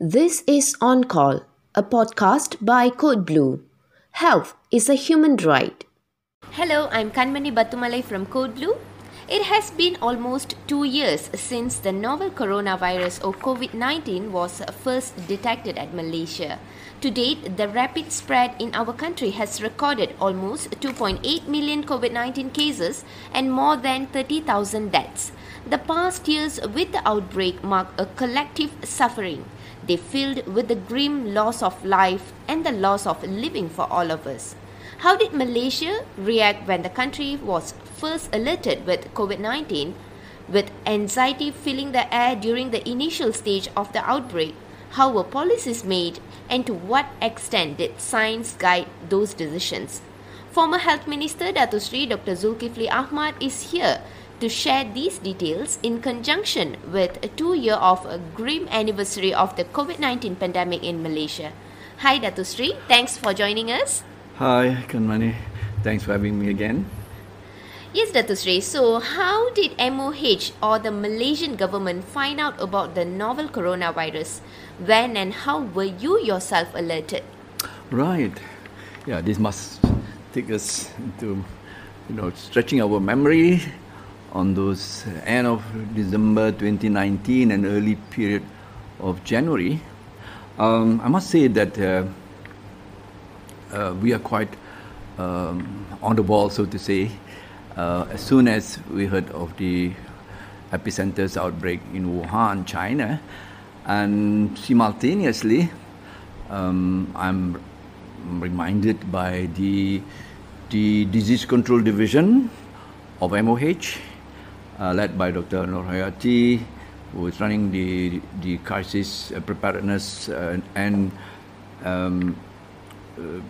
This is On Call, a podcast by Code Blue. Health is a human right. Hello, I'm Kanmani Batumalai from Code Blue. It has been almost two years since the novel coronavirus or COVID 19 was first detected at Malaysia. To date, the rapid spread in our country has recorded almost 2.8 million COVID 19 cases and more than 30,000 deaths. The past years with the outbreak mark a collective suffering. They filled with the grim loss of life and the loss of living for all of us. How did Malaysia react when the country was first alerted with COVID 19? With anxiety filling the air during the initial stage of the outbreak, how were policies made and to what extent did science guide those decisions? Former Health Minister Dato Sri Dr. Dzulkefly Ahmad is here to share these details in conjunction with a two year of a grim anniversary of the COVID 19 pandemic in Malaysia. Hi, Datu Sri. Thanks for joining us. Hi, Kanmani. Thanks for having me again. Yes, Datu Sri. So, how did MOH or the Malaysian government find out about the novel coronavirus? When and how were you yourself alerted? Right. Yeah, this must take us into, you know, stretching our memory on those end of December 2019 and early period of January. Um, I must say that uh, uh, we are quite um, on the ball, so to say. Uh, as soon as we heard of the epicenter's outbreak in Wuhan, China, and simultaneously, um, I'm reminded by the the disease control division of MOH, uh, led by Dr. Nur Hayati, who is running the the crisis preparedness uh, and um, uh,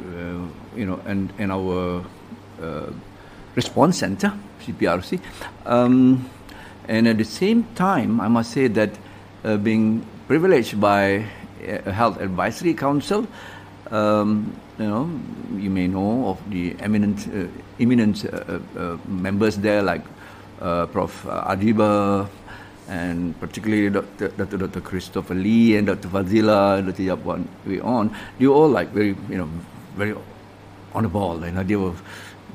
uh, you know, and, and our uh, response center, CPRC. Um, and at the same time, I must say that being privileged by a health advisory council, um, you know, you may know of the eminent, uh, eminent uh, uh, members there like Prof. Adeeba, and particularly Dr. Dr. Christopher Lee and Dr. Fazila, Dr. Yap Wan on, they were all like very, you know, very on the ball. You know, they were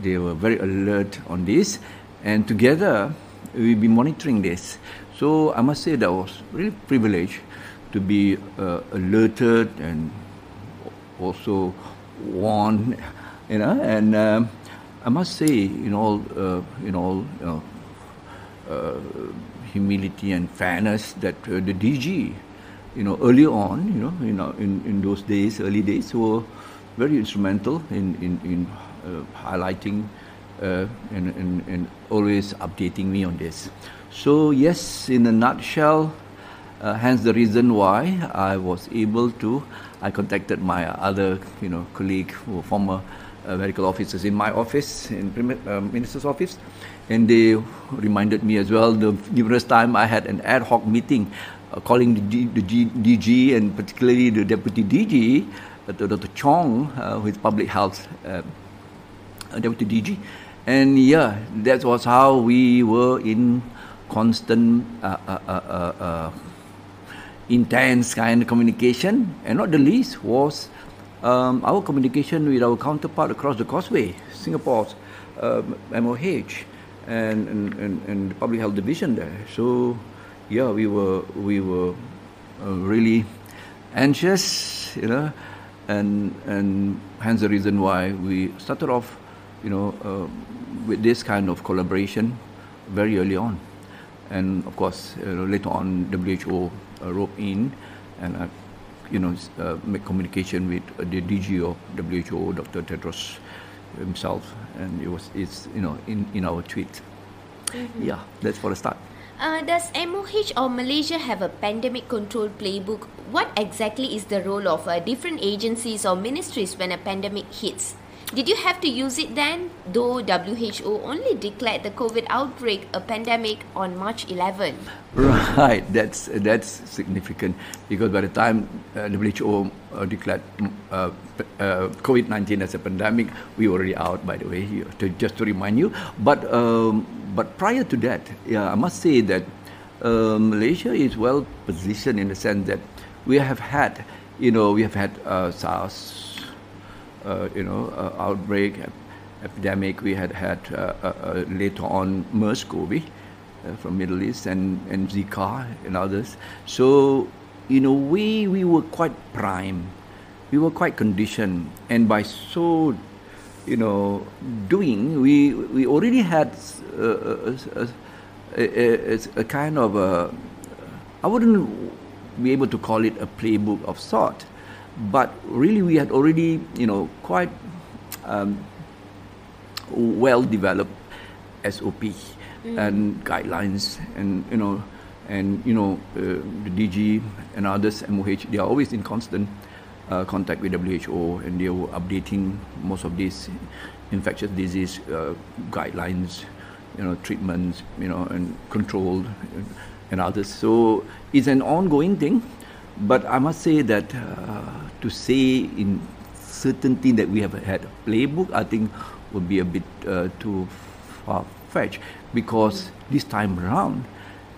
they were very alert on this, and together we've been monitoring this. So I must say that was really privileged to be uh, alerted and also warned, you know. And um, I must say, in all, uh, in all, you know, uh, humility and fairness, that uh, the DG, you know, early on, you know, you know, in, in those days, early days, were very instrumental in in, in uh, highlighting uh, and, and, and always updating me on this. So yes, in a nutshell, uh, hence the reason why I was able to. I contacted my other, you know, colleague, former uh, medical officers in my office, in uh, minister's office, and they reminded me as well. The numerous time I had an ad hoc meeting, uh, calling the, the G, DG and particularly the deputy DG Dr. Dr. Chong, uh, who is public health uh, deputy DG. And yeah, that was how we were in constant, uh, uh, uh, uh, intense kind of communication. And not the least was um, our communication with our counterpart across the causeway, Singapore's MOH and, and, and, and, public health division there. So yeah, we were, we were really anxious, you know, and and hence the reason why we started off, you know, uh, with this kind of collaboration very early on, and of course uh, later on WHO uh, roped in, and uh, you know uh, make communication with the DG of WHO, Dr. Tedros himself, and it was it's you know in in our tweet. Mm-hmm. Yeah, that's for the start. Uh, does MOH or Malaysia have a pandemic control playbook? What exactly is the role of uh, different agencies or ministries when a pandemic hits? Did you have to use it then? Though WHO only declared the COVID outbreak a pandemic on March 11. Right, that's that's significant because by the time uh, WHO uh, declared uh, uh COVID 19 as a pandemic, we were already out, by the way, to, just to remind you. But um, but prior to that, yeah, I must say that uh, Malaysia is well positioned in the sense that we have had, you know, we have had uh, SARS, you know, uh, outbreak, epidemic. We had had uh, uh, uh, later on MERS-CoV from Middle East and, and Zika and others. So, in a way, we were quite prime. We were quite conditioned. And by so, you know, doing, we, we already had a, a, a, a kind of a, I wouldn't be able to call it a playbook of sort, but really we had already, you know, quite um, well developed SOP mm. and guidelines, and you know, and you know, uh, the DG and others, MOH, they are always in constant uh, contact with WHO, and they were updating most of these infectious disease uh, guidelines, you know, treatments, you know, and control and others. So it's an ongoing thing, but I must say that uh, to say in certainty that we have had a playbook, I think would be a bit uh, too far fetched because this time around,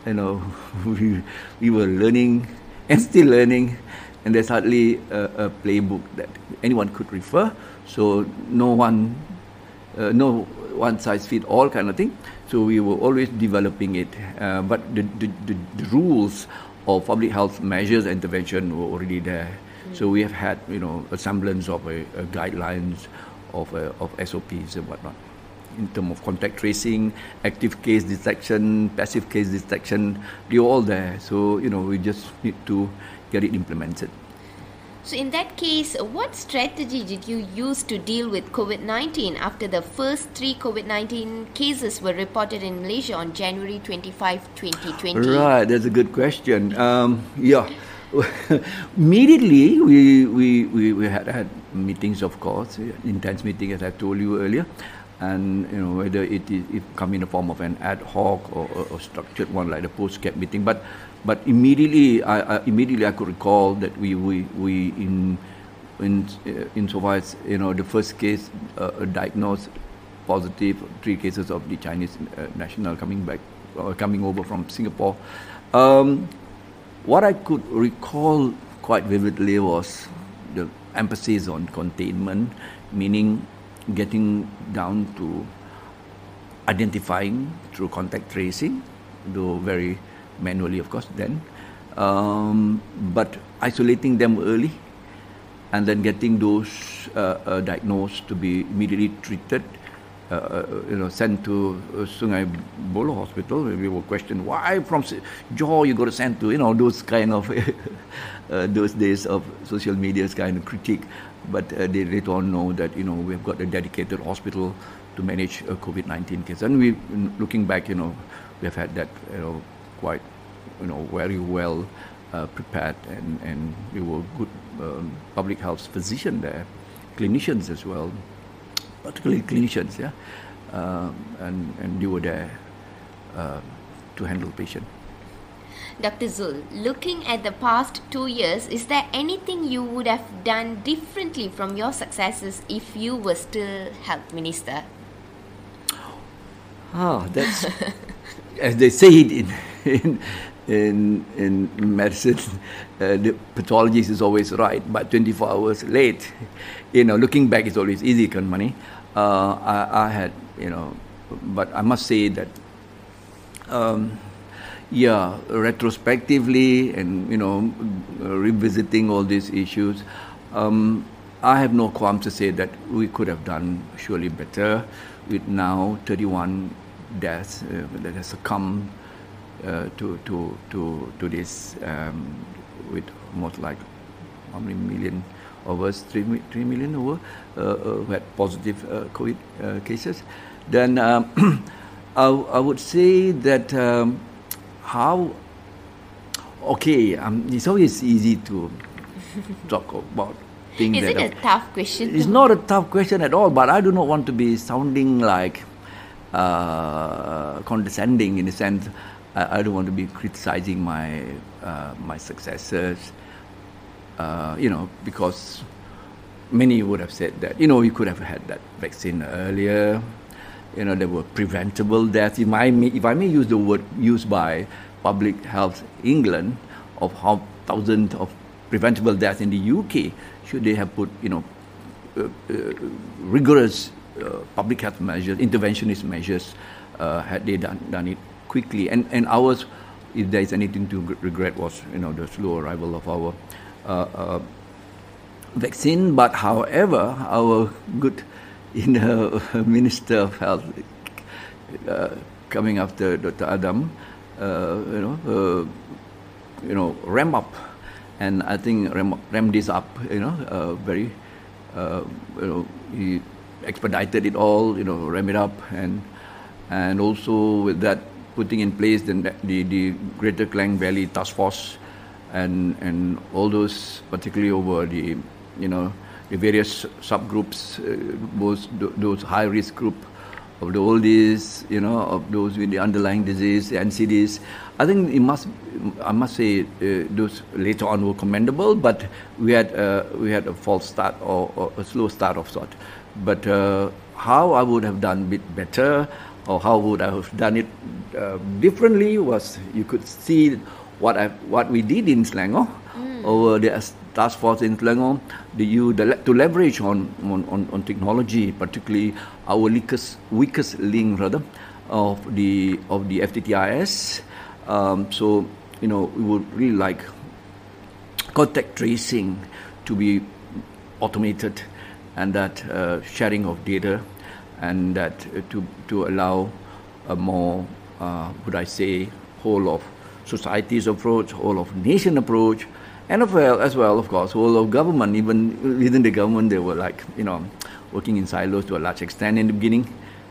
you know, we, we were learning and still learning, and there's hardly a, a playbook that anyone could refer. So no one, uh, no one size fit all kind of thing. So we were always developing it, uh, but the, the, the, the, rules of public health measures intervention were already there. Mm. So we have had, you know, a semblance of a, a guidelines of, uh, of SOPs and whatnot in terms of contact tracing, active case detection, passive case detection, they're all there. So, you know, we just need to get it implemented. So, in that case, what strategy did you use to deal with COVID 19 after the first three COVID 19 cases were reported in Malaysia on January 25, 2020? Right, that's a good question. Um, yeah. Immediately, we, we, we, we had, had meetings, of course, intense meeting, as I told you earlier. And you know whether it is it come in the form of an ad hoc or, or, or structured one like the post cap meeting, but but immediately I, I, immediately I could recall that we we, we in in uh, insofar as you know the first case uh, diagnosed positive three cases of the Chinese uh, national coming back uh, coming over from Singapore. Um, what I could recall quite vividly was the emphasis on containment, meaning getting down to identifying through contact tracing, though very manually, of course, then, um, but isolating them early and then getting those uh, uh, diagnosed to be immediately treated uh, uh, you know, sent to uh, Sungai Buloh Hospital. We were questioned why from Johor you got sent to you know those kind of uh, those days of social media's kind of critique. But uh, they later on know that you know we've got a dedicated hospital to manage a COVID-19 case. And we, looking back, you know, we have had that you know quite you know very well prepared, and and we were good um, public health physician there, clinicians as well particularly clinicians, yeah, um, and and you were there uh, to handle patient. Dr. Zul, looking at the past two years, is there anything you would have done differently from your successes if you were still health minister? Ah, that's as they say it in in in, in medicine, uh, the pathologist is always right, but 24 hours late. You know, looking back is always easy, Kanmani. Uh, I, I, had, you know, but I must say that, um, yeah, retrospectively and, you know, revisiting all these issues, um, I have no qualms to say that we could have done surely better with now 31 deaths uh, that has succumbed uh, to, to, to, to this um, with most like how many million of us, 3, 3 million over, uh, uh, who had positive uh, COVID uh, cases. Then um, I, I, would say that um, how, okay, um, it's always easy to talk about things Is that it a tough question? It's not a tough question at all, but I do not want to be sounding like uh, condescending in a sense I, I, don't want to be criticizing my uh, my successors uh, you know, because many would have said that, you know, you could have had that vaccine earlier. You know, there were preventable deaths. If I may, if I may use the word used by Public Health England of how thousands of preventable deaths in the UK, should they have put, you know, uh, uh, rigorous uh, public health measures, interventionist measures, uh, had they done, done it quickly. And, and ours, if there is anything to regret, was, you know, the slow arrival of our Uh, uh, vaccine. But however, our good you know, Minister of Health uh, coming after Dr. Adham, you know, you know, ramp up and I think ram, ram this up, you know, uh, very, uh, you know, he expedited it all, you know, ram it up, and and also with that putting in place the the, the Greater Klang Valley Task Force, and and all those particularly over the, you know, the various subgroups, uh, those those high risk group of the oldies, you know, of those with the underlying disease, the NCDs. I think it must, I must say, uh, those later on were commendable, but we had uh, we had a false start or, or, a slow start of sort. But uh, how I would have done it better, or how would I have done it uh, differently, was you could see what I what we did in Selangor mm. over the task force in Selangor, the, you, the, to leverage on, on, on, on, technology, particularly our weakest, weakest link rather of the of the FTTIS. Um, so you know we would really like contact tracing to be automated, and that uh, sharing of data, and that uh, to to allow a more uh, would I say whole of society's approach, whole of nation approach, and as well, as well, of course, whole of government, even within the government, they were like, you know, working in silos to a large extent in the beginning.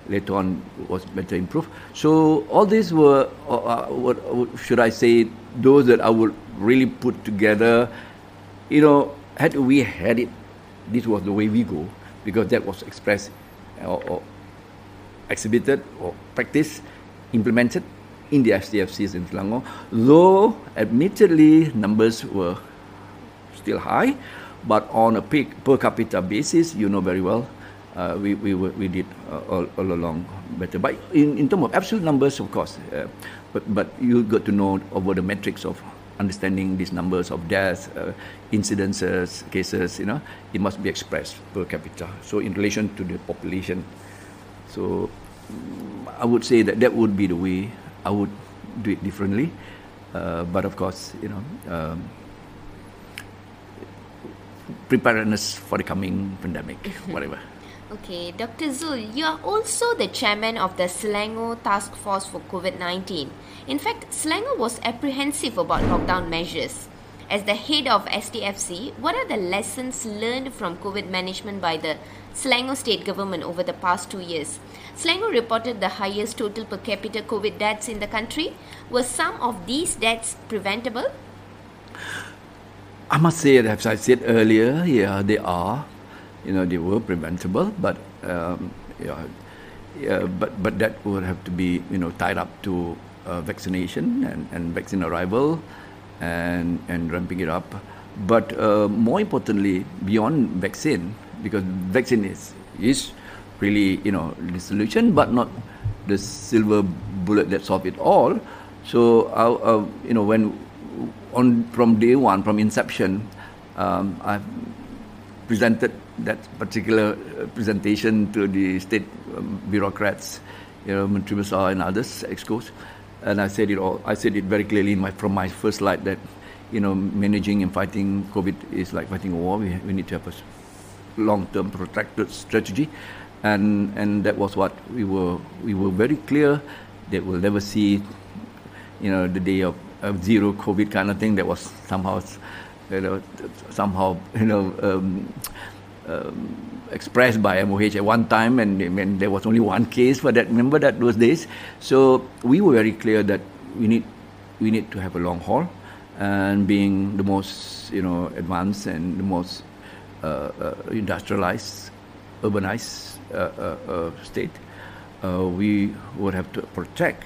Later on, was better improved. So all these were, uh, uh what, what, should I say, those that I would really put together. You know, had we had it, this was the way we go, because that was expressed or, or exhibited or practiced, implemented in the STFCs in Selangor, though admittedly numbers were still high, but on a per capita basis, you know very well, uh, we, we, we did uh, all, all along better. But in, in terms of absolute numbers, of course, uh, but, but you got to know over the metrics of understanding these numbers of deaths, uh, incidences, cases, you know, it must be expressed per capita. So in relation to the population. So I would say that that would be the way I would do it differently. Uh, but of course, you know, um, preparedness for the coming pandemic, whatever. Okay, Dr. Zul, you are also the chairman of the Selangor Task Force for COVID 19. In fact, Selangor was apprehensive about lockdown measures. As the head of STFC, what are the lessons learned from COVID management by the Selangor state government over the past two years? Selangor reported the highest total per capita COVID deaths in the country. Were some of these deaths preventable? I must say, as I said earlier, yeah, they are. You know, they were preventable, but um, yeah, yeah, but but that would have to be you know tied up to uh, vaccination and, and vaccine arrival and, and ramping it up. But uh, more importantly, beyond vaccine, because vaccine is, is really, you know, the solution, but not the silver bullet that solves it all. So, uh, uh, you know, when on from day one, from inception, um, I've presented that particular uh, presentation to the state um, bureaucrats, you know, Menteri and others, EXCOs and I said it all. I said it very clearly my, from my first slide that you know managing and fighting COVID is like fighting a war. We, we need to have a long-term protracted strategy, and and that was what we were we were very clear that we'll never see you know the day of, of zero COVID kind of thing. That was somehow you know somehow you know. Um, um, expressed by MOH at one time, and, and there was only one case for that. Remember that those days. So we were very clear that we need we need to have a long haul, and being the most you know advanced and the most uh, uh, industrialized, urbanized uh, uh, uh state, we would have to protect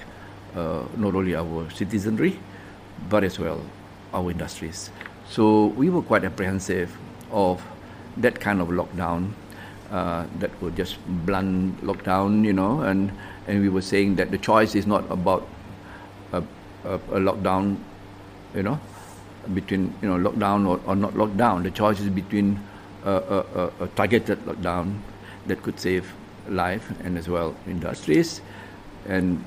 not only our citizenry, but as well our industries. So we were quite apprehensive of that kind of lockdown uh, that were just blunt lockdown, you know, and, and we were saying that the choice is not about a, a, a lockdown, you know, between you know lockdown or, or not lockdown. The choice is between a, a, a targeted lockdown that could save life and as well industries, and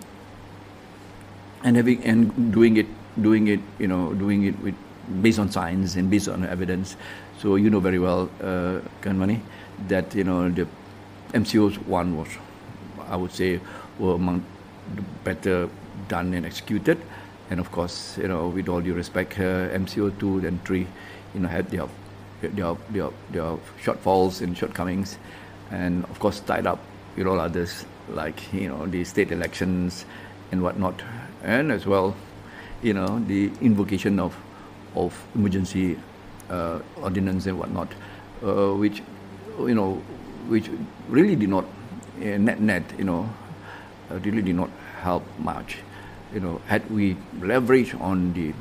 and having and doing it doing it you know doing it with based on science and based on evidence. So you know very well, uh, Kanmani, that you know the MCO's one was, I would say, were among the better done and executed. And of course, you know, with all due respect, uh, MCO two and three, you know, had their their their, their shortfalls and shortcomings, and of course tied up with all others like you know the state elections and whatnot, and as well, you know, the invocation of of emergency uh, ordinance and whatnot, uh, which you know, which really did not uh, net net, you know, uh, really did not help much. You know, had we leveraged on the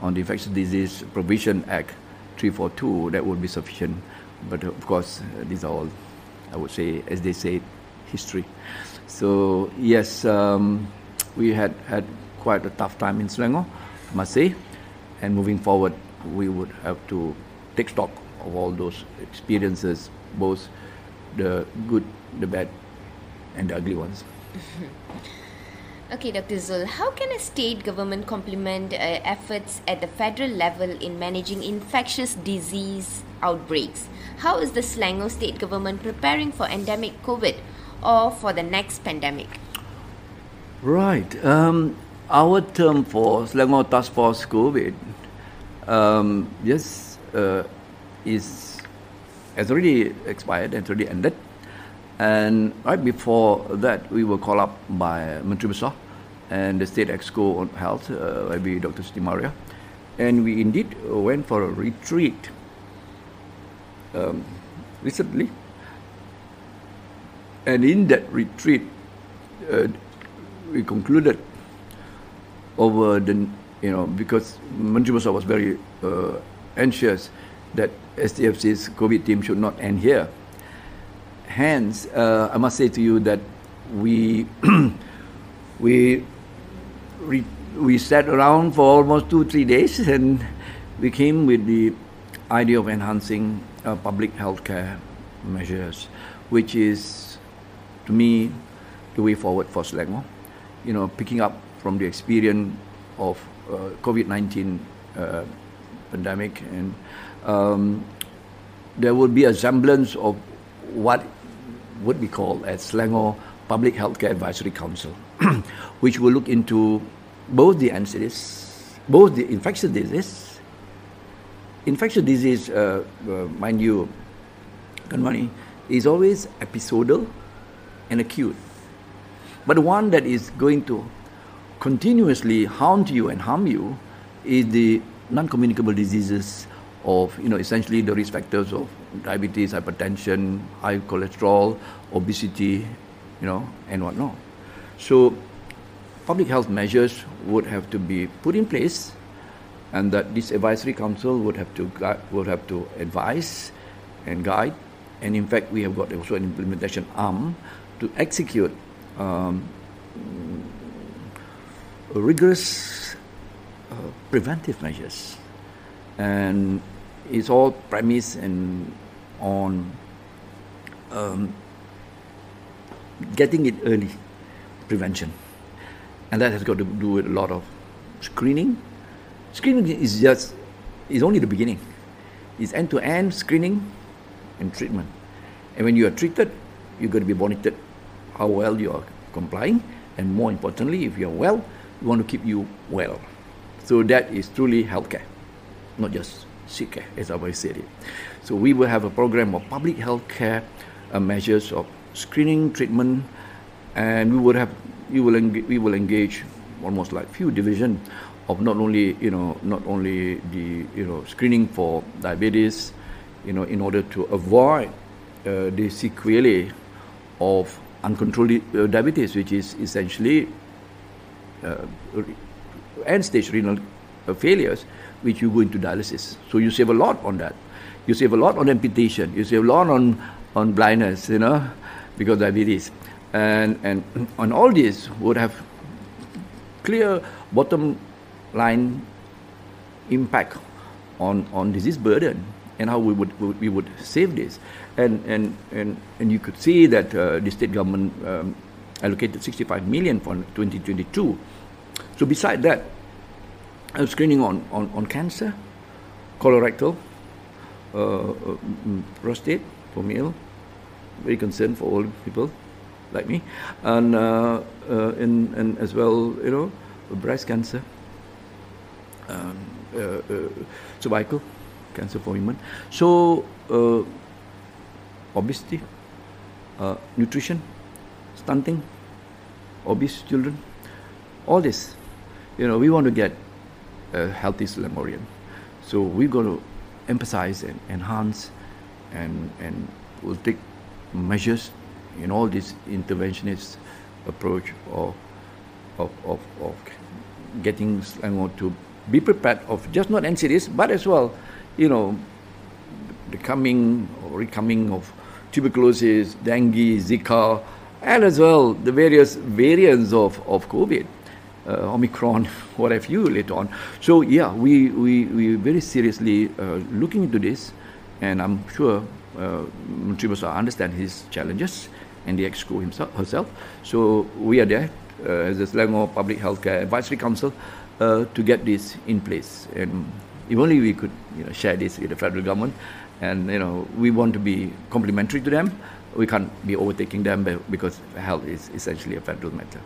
on the Infectious Disease Provision Act 342, that would be sufficient. But of course, these are all, I would say, as they say, history. So yes, um, we had had quite a tough time in Selangor, I must say. And moving forward, we would have to take stock of all those experiences, both the good, the bad, and the ugly ones. Okay, Dr. Zul, how can a state government complement uh, efforts at the federal level in managing infectious disease outbreaks? How is the Selangor state government preparing for endemic COVID or for the next pandemic? Right. Um, our term for Selangor Task Force COVID, um, yes, uh, is has already expired, has already ended. And right before that, we were called up by Menteri and the State Exco on Health, uh, by Dr. Siti Mariah. And we indeed went for a retreat um, recently. And in that retreat, uh, we concluded over the, you know, because Menteri was very uh, anxious that STFC's COVID team should not end here. Hence, uh, I must say to you that we we we sat around for almost two three days, and we came with the idea of enhancing uh, public healthcare measures, which is, to me, the way forward for Selangor. You know, picking up from the experience of uh, COVID nineteen uh, pandemic and um, there would be a semblance of what would be called as Selangor Public Healthcare Advisory Council, which will look into both the NCDs, both the infectious disease. Infectious disease, uh, uh, mind you, Kanmani, is always episodal and acute. But the one that is going to continuously haunt you and harm you is the non-communicable diseases of you know essentially the risk factors of diabetes, hypertension, high cholesterol, obesity, you know, and whatnot. So public health measures would have to be put in place, and that this advisory council would have to would have to advise and guide. And in fact, we have got also an implementation arm to execute um, rigorous uh, preventive measures, and it's all premised and on um, getting it early, prevention, and that has got to do with a lot of screening. Screening is just is only the beginning. It's end to end screening and treatment, and when you are treated, you're going to be monitored how well you are complying, and more importantly, if you are well, we want to keep you well. So that is truly healthcare, not just sick care, as I always said it. So we will have a program of public health care uh, measures of screening, treatment, and we would have we will engage, we will engage almost like few division of not only you know not only the you know screening for diabetes, you know in order to avoid uh, the sequelae of uncontrolled uh, diabetes, which is essentially uh, end stage renal uh, failures, which you go into dialysis. So you save a lot on that. You save a lot on amputation. You save a lot on, on blindness, you know, because diabetes. And, and on all this would have clear bottom line impact on, on disease burden and how we would, we would save this. And, and, and, and you could see that uh, the state government um, allocated 65 million for 2022. So beside that, uh, screening on, on, on cancer, colorectal, uh, uh, prostate for male, very concerned for old people like me, and, uh, uh, and as well, you know, breast cancer, um, uh, uh, cervical cancer for women. So, obesity, nutrition, stunting, obese children, all this, you know, we want to get a healthy Selangorian. So we're going to emphasize and enhance and, and we'll take measures in all this interventionist approach of, of, of, of getting Selangor to be prepared of just not NCDs, but as well, you know, the coming or recoming of tuberculosis, dengue, Zika, and as well the various variants of, of COVID, uh, Omicron, what have you later on. So yeah, we, we, we very seriously uh, looking into this, and I'm sure uh, Menteri understand his challenges and the EXCO himself, herself. So we are there uh, as the Selangor Public Healthcare Advisory Council uh, to get this in place. And if only we could you know, share this with the federal government, and you know we want to be complementary to them. We can't be overtaking them because health is essentially a federal matter.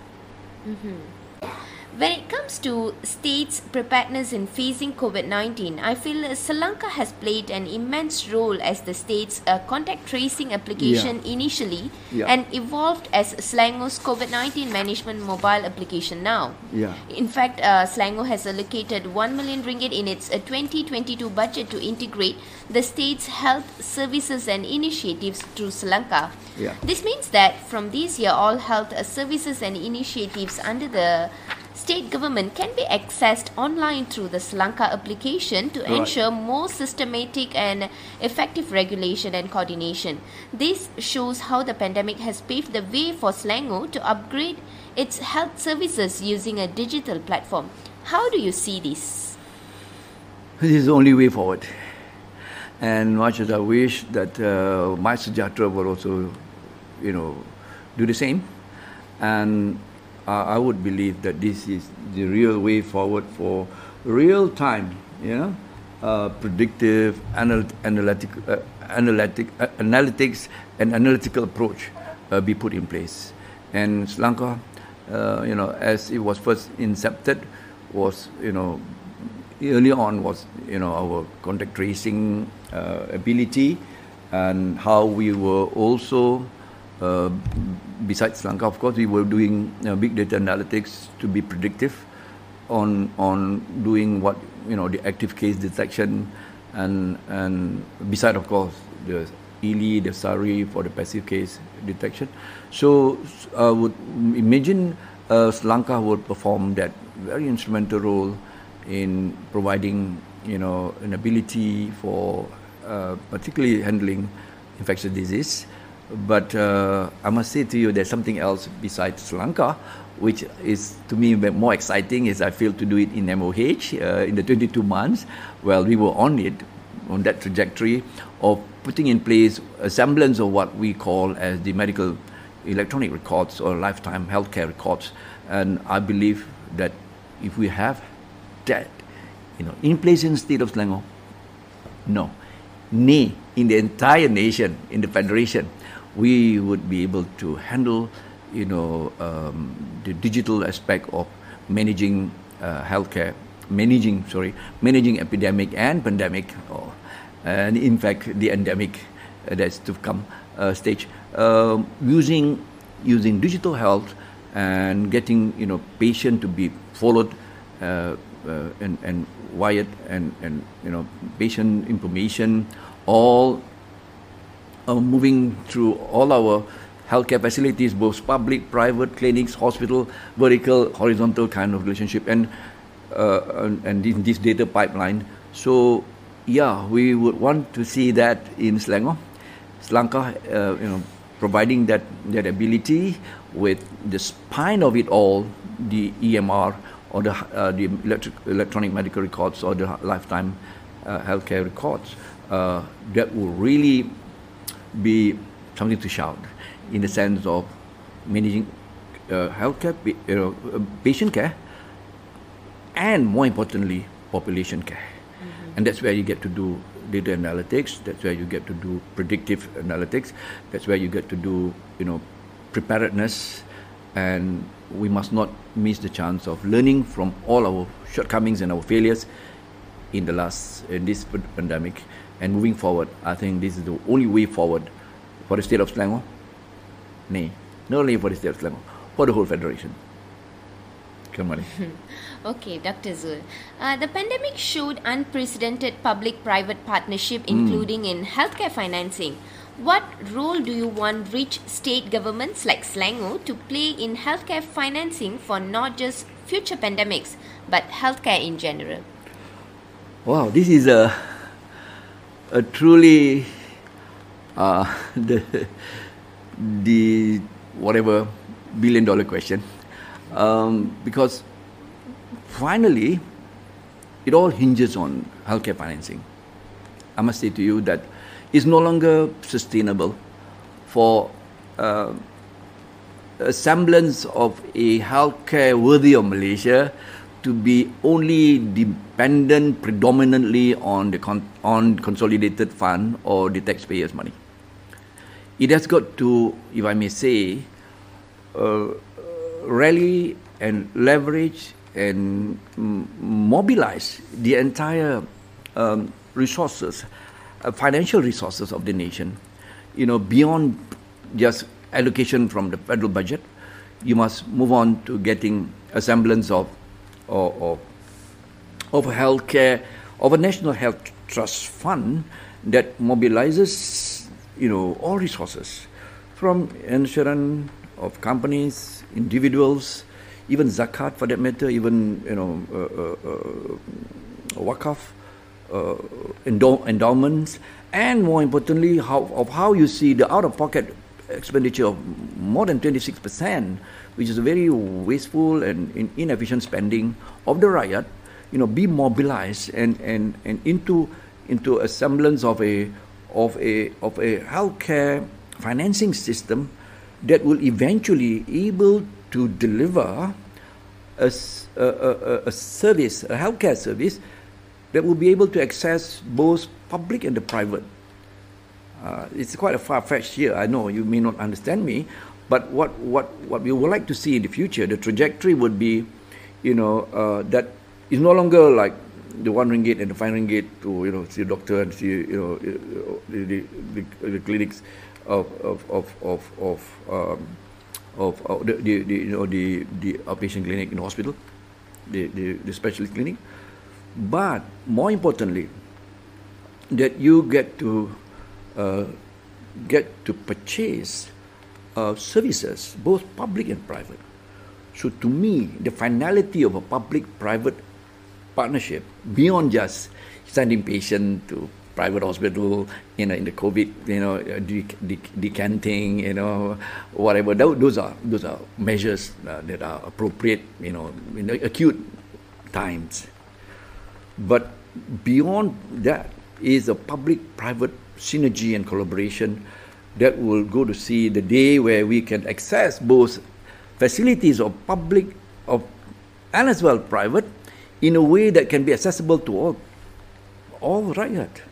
When it comes to states' preparedness in facing COVID 19, I feel SELangkah has played an immense role as the state's uh, contact tracing application Yeah. initially Yeah. and evolved as Selangor's COVID 19 management mobile application now. Yeah. In fact, uh, Selangor has allocated 1 million ringgit in its uh, 2022 budget to integrate the state's health services and initiatives through SELangkah. Yeah. This means that from this year, all health uh, services and initiatives under the state government can be accessed online through the SELangkah application to Right. ensure more systematic and effective regulation and coordination. This shows how the pandemic has paved the way for Selangor to upgrade its health services using a digital platform. How do you see this? This is the only way forward. And much as I wish that uh, MySejahtera would also, you know, do the same, and I would believe that this is the real way forward for real time, you know, uh, predictive, anal- analytic, uh, analytic, uh, analytics, and analytical approach uh, be put in place. And SELangkah, uh, you know, as it was first incepted, was you know early on was you know our contact tracing uh, ability and how we were also uh, besides SELangkah of course we were doing uh, big data analytics to be predictive on on doing what you know the active case detection and and beside of course the ILI, the SARI for the passive case detection. So I would imagine uh, SELangkah would perform that very instrumental role in providing you know an ability for uh, particularly handling infectious disease. But uh, I must say to you, there's something else besides SELangkah, which is to me more exciting. Is I feel to do it in MOH uh, in the 22 months. Well, we were on it, on that trajectory of putting in place a semblance of what we call as the medical electronic records or lifetime healthcare records. And I believe that if we have that, you know, in place in the state of Selangor, no, nay, in the entire nation, in the federation, we would be able to handle, you know, um, the digital aspect of managing uh, healthcare, managing, sorry, managing epidemic and pandemic, or, and in fact the endemic uh, that's to come uh, stage, um, using using digital health and getting you know patient to be followed uh, uh, and, and wired and, and you know patient information all moving through all our healthcare facilities, both public, private clinics, hospital, vertical, horizontal kind of relationship, and uh, and, and in this data pipeline. So, yeah, we would want to see that in Selangor, Lanka, uh, you know, providing that that ability with the spine of it all, the EMR or the uh, the electric, electronic medical records or the lifetime uh, healthcare records, uh, that will really be something to shout in the sense of managing uh, healthcare, you know, uh, patient care, and more importantly, population care. Mm-hmm. And that's where you get to do data analytics. That's where you get to do predictive analytics. That's where you get to do, you know, preparedness. And we must not miss the chance of learning from all our shortcomings and our failures in the last in this pandemic. And moving forward, I think this is the only way forward for the state of Selangor. Nay, not only for the state of Selangor, for the whole federation. Come on. Okay, Dr. Zul. Uh, the pandemic showed unprecedented public private partnership, hmm. including mm. in healthcare financing. What role do you want rich state governments like Selangor to play in healthcare financing for not just future pandemics, but healthcare in general? Wow, this is a, a truly uh, the, the whatever billion dollar question. Um, because finally, it all hinges on healthcare financing. I must say to you that it's no longer sustainable for uh, a semblance of a healthcare worthy of Malaysia to be only dependent predominantly on the con- on consolidated fund or the taxpayers' money. It has got to, if I may say, uh, rally and leverage and mobilize the entire um, resources, uh, financial resources of the nation, you know, beyond just allocation from the federal budget, you must move on to getting a semblance of, of, of, healthcare, of a national health trust fund that mobilizes, you know, all resources from insurance of companies, individuals, even zakat for that matter, even you know uh, uh, uh wakaf, uh, endow- endowments, and more importantly, how of how you see the out-of-pocket expenditure of more than 26 percent, which is a very wasteful and inefficient spending of the riot, you know, be mobilized and and and into into a semblance of a of a of a healthcare financing system that will eventually able to deliver a, a, a, a service, a healthcare service that will be able to access both public and the private. Uh, it's quite a far-fetched here. I know you may not understand me, but what, what, what we would like to see in the future, the trajectory would be, you know, uh, that it's no longer like the one ringgit and the five ringgit to you know see a doctor and see you know the, the, the, the clinics of of of of, of um, of uh, the, the, the, you know the the outpatient clinic in the hospital, the, the the specialist clinic, but more importantly, that you get to uh, get to purchase uh, services, both public and private. So to me, the finality of a public-private partnership beyond just sending patient to private hospital, you know, in the COVID, you know, uh, decanting, you know, whatever. Those are those are measures uh, that are appropriate, you know, in acute times. But beyond that is a public-private synergy and collaboration that will go to see the day where we can access both facilities of public of and as well private in a way that can be accessible to all all right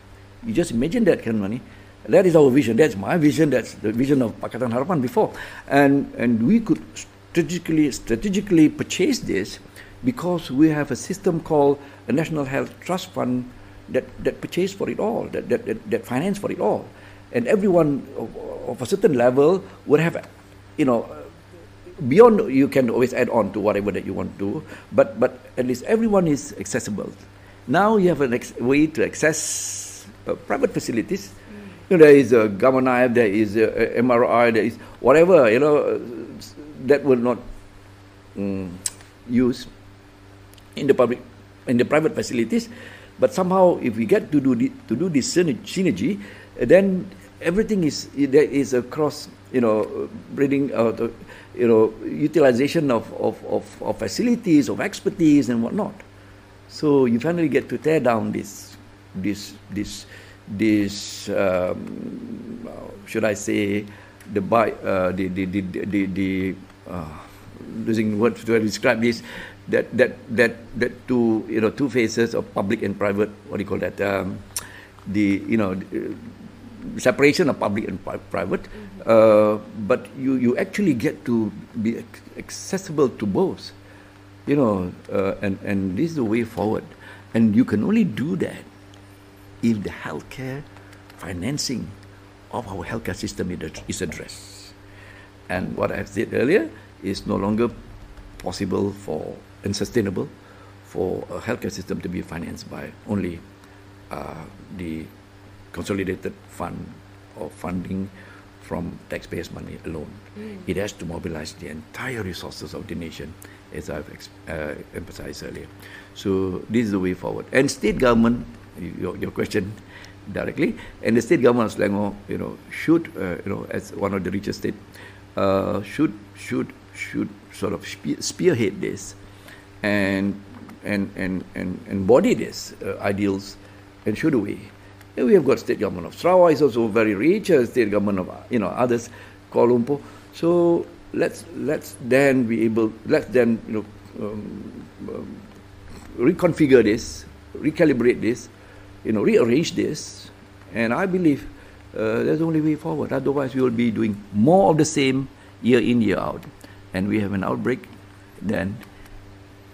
you just imagine that of money. That is our vision. That's my vision. That's the vision of Pakatan Harapan before. And, and we could strategically, strategically purchase this because we have a system called a National Health Trust Fund that, that purchase for it all, that, that, that, that finance for it all. And everyone of, of a certain level would have, you know, beyond you can always add on to whatever that you want to, do, but, but at least everyone is accessible. Now you have a ex- way to access uh, private facilities. You know, there is a Gamma Knife, there is a, a MRI, there is whatever, you know, that will not um, use in the public, in the private facilities. But somehow, if we get to do the, to do this synergy, then everything is there is a cross, you know, breeding uh, you know, utilization of, of, of, of facilities, of expertise, and whatnot. So you finally get to tear down this this this this um, should I say the by uh, the the the the, the uh, using words to describe this that that that that two you know two phases of public and private what do you call that um, the you know the, separation of public and pri- private uh, but you you actually get to be accessible to both you know uh, and and this is the way forward. And you can only do that if the healthcare financing of our healthcare system is addressed. And what i have said earlier is no longer possible for and sustainable for a healthcare system to be financed by only uh, the consolidated fund or funding from taxpayers' money alone. Mm. It has to mobilize the entire resources of the nation, as I've uh, emphasized earlier. So this is the way forward. And state government, your, your question directly, and the state government of Selangor, you know, should, uh, you know, as one of the richest state, uh, should should should sort of spearhead this and and and and embody these uh, ideals and the way. And we have got state government of Sarawak is also very rich, uh, state government of you know others, Kuala Lumpur. So let's let's then be able let's then you know um, um, reconfigure this, recalibrate this, you know rearrange this, and I believe uh, only way forward. Otherwise, we will be doing more of the same year in year out, and we have an outbreak, then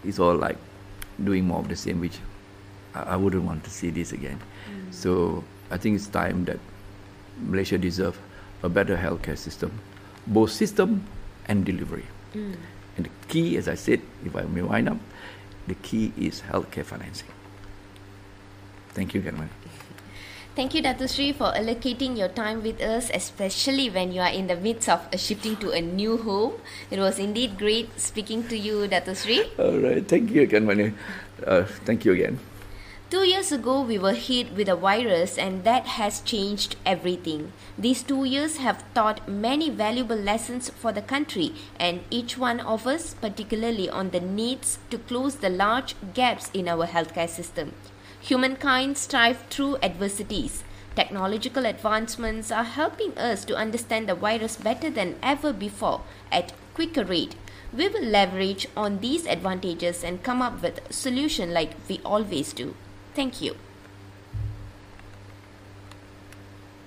it's all like doing more of the same, which I, I wouldn't want to see this again. Mm. So I think it's time that Malaysia deserve a better healthcare system, both system and delivery. Mm. And the key, as I said, if I may wind up, the key is healthcare financing. Thank you, Kanmani. Thank you, Datu Sri, for allocating your time with us, especially when you are in the midst of shifting to a new home. It was indeed great speaking to you, Datu Sri. All right. Thank you again, Mani. Uh, thank you again. Two years ago, we were hit with a virus, and that has changed everything. These two years have taught many valuable lessons for the country, and each one of us, particularly on the needs to close the large gaps in our healthcare system. Humankind strive through adversities. Technological advancements are helping us to understand the virus better than ever before at quicker rate. We will leverage on these advantages and come up with solution like we always do. Thank you.